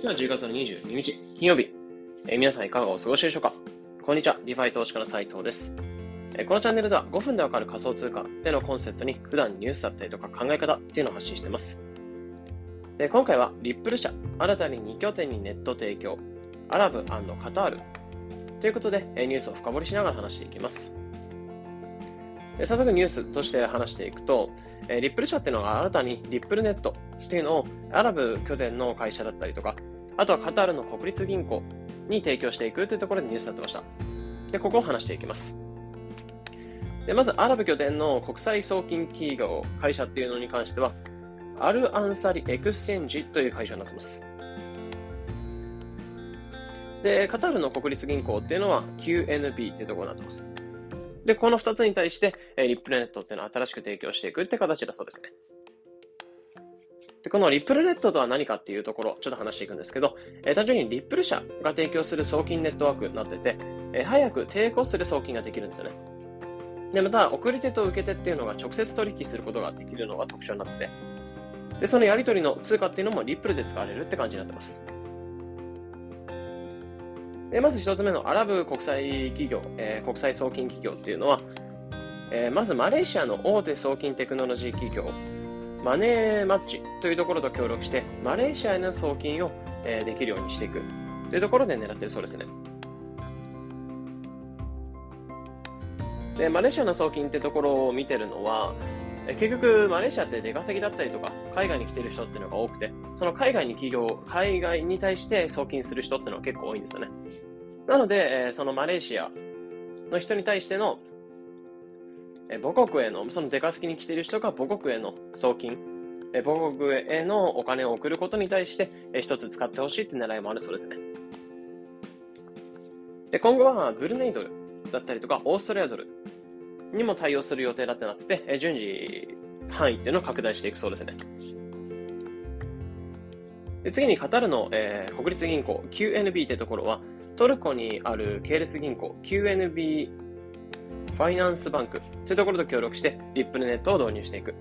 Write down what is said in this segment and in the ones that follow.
日は10月の22日、金曜日。えー、皆さんいかがお過ごしでしょうか？こんにちは、 DeFi 投資家の斉藤です。えー、このチャンネルでは5分でわかる仮想通貨でのコンセプトに普段ニュースだったりとか考え方っていうのを発信してます。で今回はリップル社、新たに2拠点にネット提供、アラブカタールということで、え、ニュースを深掘りしながら話していきます。え早速ニュースとして話していくと、えリップル社っていうのが新たにリップルネットっていうのをアラブ拠点の会社だったりとか、あとはカタールの国立銀行に提供していくというところでニュースになってました。で、ここを話していきます。で、まずアラブ拠点の国際送金企業、会社っていうのに関しては、アルアンサリエクスチェンジという会社になってます。で、カタールの国立銀行っていうのは QNB っていうところになってます。で、この2つに対して、リップルネットっていうのを新しく提供していくって形だそうですね。で、このリップルネットとは何かっていうところ、ちょっと話していくんですけど、えー、単純にリップル社が提供する送金ネットワークになってて、えー、早く低コストで送金ができるんですよね。で、また、送り手と受け手っていうのが直接取引することができるのが特徴になってて、で、そのやり取りの通貨っていうのもリップルで使われるって感じになってます。でまず一つ目のアラブ国際企業、えー、国際送金企業っていうのは、えー、まずマレーシアの大手送金テクノロジー企業、マネーマッチというところと協力して、マレーシアへの送金を、えー、できるようにしていくというところで狙っているそうですね。で、マレーシアの送金ってところを見てるのは、結局、マレーシアって出稼ぎだったりとか、海外に来てる人っていうのが多くて、その海外に企業、海外に対して送金する人っていうのは結構多いんですよね。なので、そのマレーシアの人に対しての、母国への、その出稼ぎに来ている人が母国への送金、母国へのお金を送ることに対して、一つ使ってほしいって狙いもあるそうですね。で、今後はブルネイドルだったりとか、オーストラリアドルにも対応する予定だってなってて、順次範囲っていうのを拡大していくそうですね。で次にカタールの、えー、国立銀行 QNB ってところは、トルコにある系列銀行 QNB ファイナンスバンクというところと協力してリップルネットを導入していく。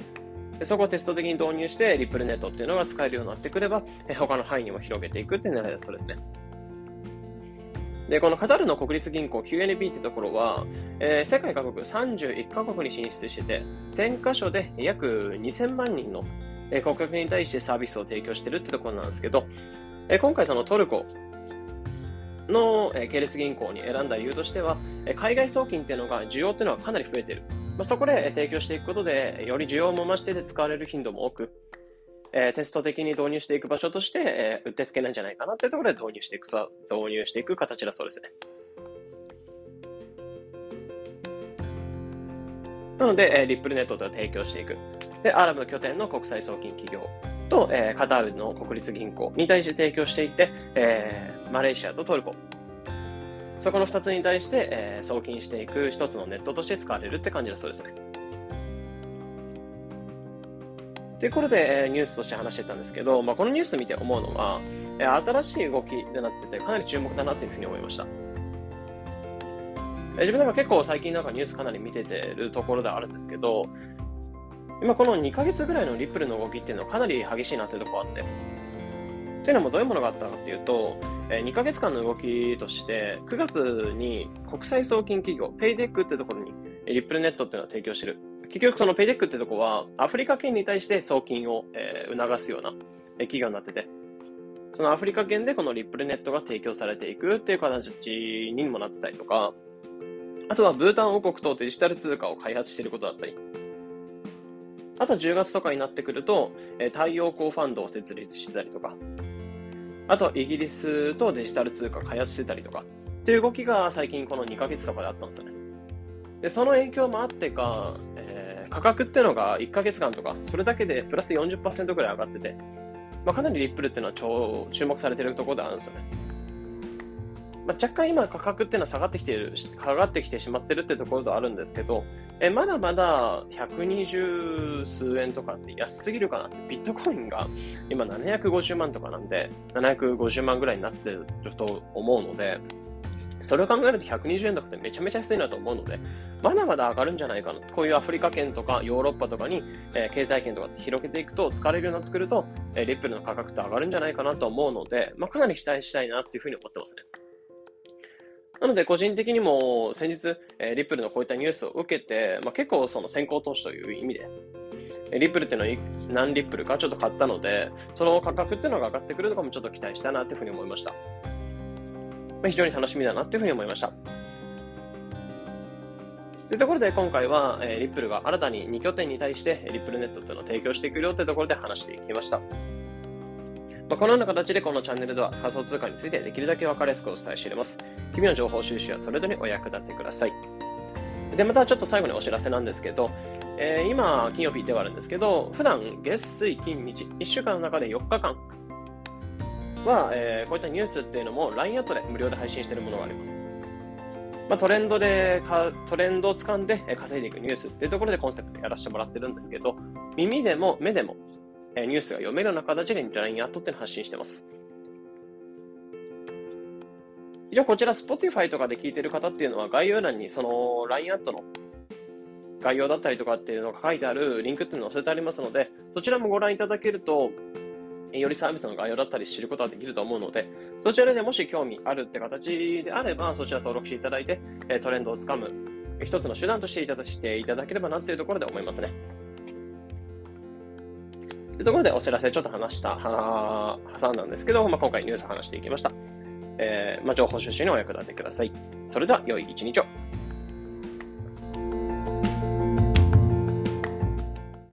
そこをテスト的に導入してリップルネットっていうのが使えるようになってくれば、他の範囲にも広げていくっていう狙いだそうですね。で、このカタールの国立銀行 QNB ってところは、えー、世界各国31カ国に進出してて、1000カ所で約2000万人の顧客に対してサービスを提供してるってところなんですけど、え、今回そのトルコの系列銀行に選んだ理由としては、海外送金っていうのが需要っていうのはかなり増えている。まあ、そこで提供していくことで、より需要も増してで使われる頻度も多く、えー、テスト的に導入していく場所として、えー、うってつけなんじゃないかなっていうところで導入していく、導入していく形だそうですね。なので、えー、リップルネットで提供していく。で、アラブ拠点の国際送金企業と、えー、カタールの国立銀行に対して提供していて、えー、マレーシアとトルコ。そこの2つに対して、えー、送金していく一つのネットとして使われるって感じだそうですね。ということで、えー、ニュースとして話してたんですけど、まあ、このニュース見て思うのは、えー、新しい動きでなってて、かなり注目だなというふうに思いました。えー、自分なんか結構最近なんかニュースかなり見ててるところではあるんですけど、今この2ヶ月ぐらいのリップルの動きっていうのはかなり激しいなというところあって。というのもどういうものがあったかっていうと、え2ヶ月間の動きとして、9月に国際送金企業、ペイデックってところにリップルネットっていうのを提供してる。結局そのペイデックってとこは、アフリカ圏に対して送金を、え促すような企業になってて、そのアフリカ圏でこのリップルネットが提供されていくっていう形にもなってたりとか、あとはブータン王国とデジタル通貨を開発していることだったり、あと10月とかになってくるとえ、太陽光ファンドを設立してたりとか、あとイギリスとデジタル通貨開発してたりとか、っていう動きが最近この2ヶ月とかであったんですよね。で、その影響もあってか、えー、価格っていうのが1ヶ月間とか、それだけでプラス40%ぐらい上がってて、まあ、かなりリップルっていうのは超注目されてるところであるんですよね。まあ、若干今価格っていうのは下がってきている、下がってきてしまってるってところではあるんですけど、えまだまだ120数円とかって安すぎるかなって、ビットコインが今750万とかなんで、750万ぐらいになってると思うので、それを考えると120円とかってめちゃめちゃ安いなと思うので、まだまだ上がるんじゃないかな。こういうアフリカ圏とかヨーロッパとかに、えー、経済圏とかって広げていくと、使われるようになってくると、えー、リップルの価格って上がるんじゃないかなと思うので、まあ、かなり期待したいなっていうふうに思ってますね。なので、個人的にも先日、えー、リップルのこういったニュースを受けて、まあ、結構その先行投資という意味で、リップルっていうのは何リップルかちょっと買ったので、その価格っていうのが上がってくるのかもちょっと期待したなっていうふうに思いました。まあ、非常に楽しみだなっていうふうに思いました。というところで今回は、えー、リップルが新たに2拠点に対してリップルネットっていうのを提供していくよというところで話していきました。まあ、このような形でこのチャンネルでは仮想通貨についてできるだけ分かりやすくお伝えしています。日々の情報収集やトレードにお役立てください。で、またちょっと最後にお知らせなんですけど、えー、今、金曜日ではあるんですけど、普段月水金日、1週間の中で4日間は、えー、こういったニュースっていうのも LINE アットで無料で配信しているものがあります。まあ、トレンドでか、トレンドを掴んで稼いでいくニュースっていうところでコンセプトやらせてもらってるんですけど、耳でも目でもニュースが読めるような形で LINE アットっていうのを発信してます。一応こちら Spotify とかで聞いてる方っていうのは概要欄にその LINE アットの概要だったりとかっていうのが書いてあるリンクっていうのを載せてありますので、そちらもご覧いただけると、よりサービスの概要だったり知ることができると思うので、そちらでもし興味あるって形であれば、そちら登録していただいて、トレンドをつかむ一つの手段としていただしていただければなっていうところで思いますね。というところでお知らせちょっと話した、は挟んだんですけど、まあ、今回ニュース話していきました。えー、まあ、情報収集にお役立てください。それでは良い一日を。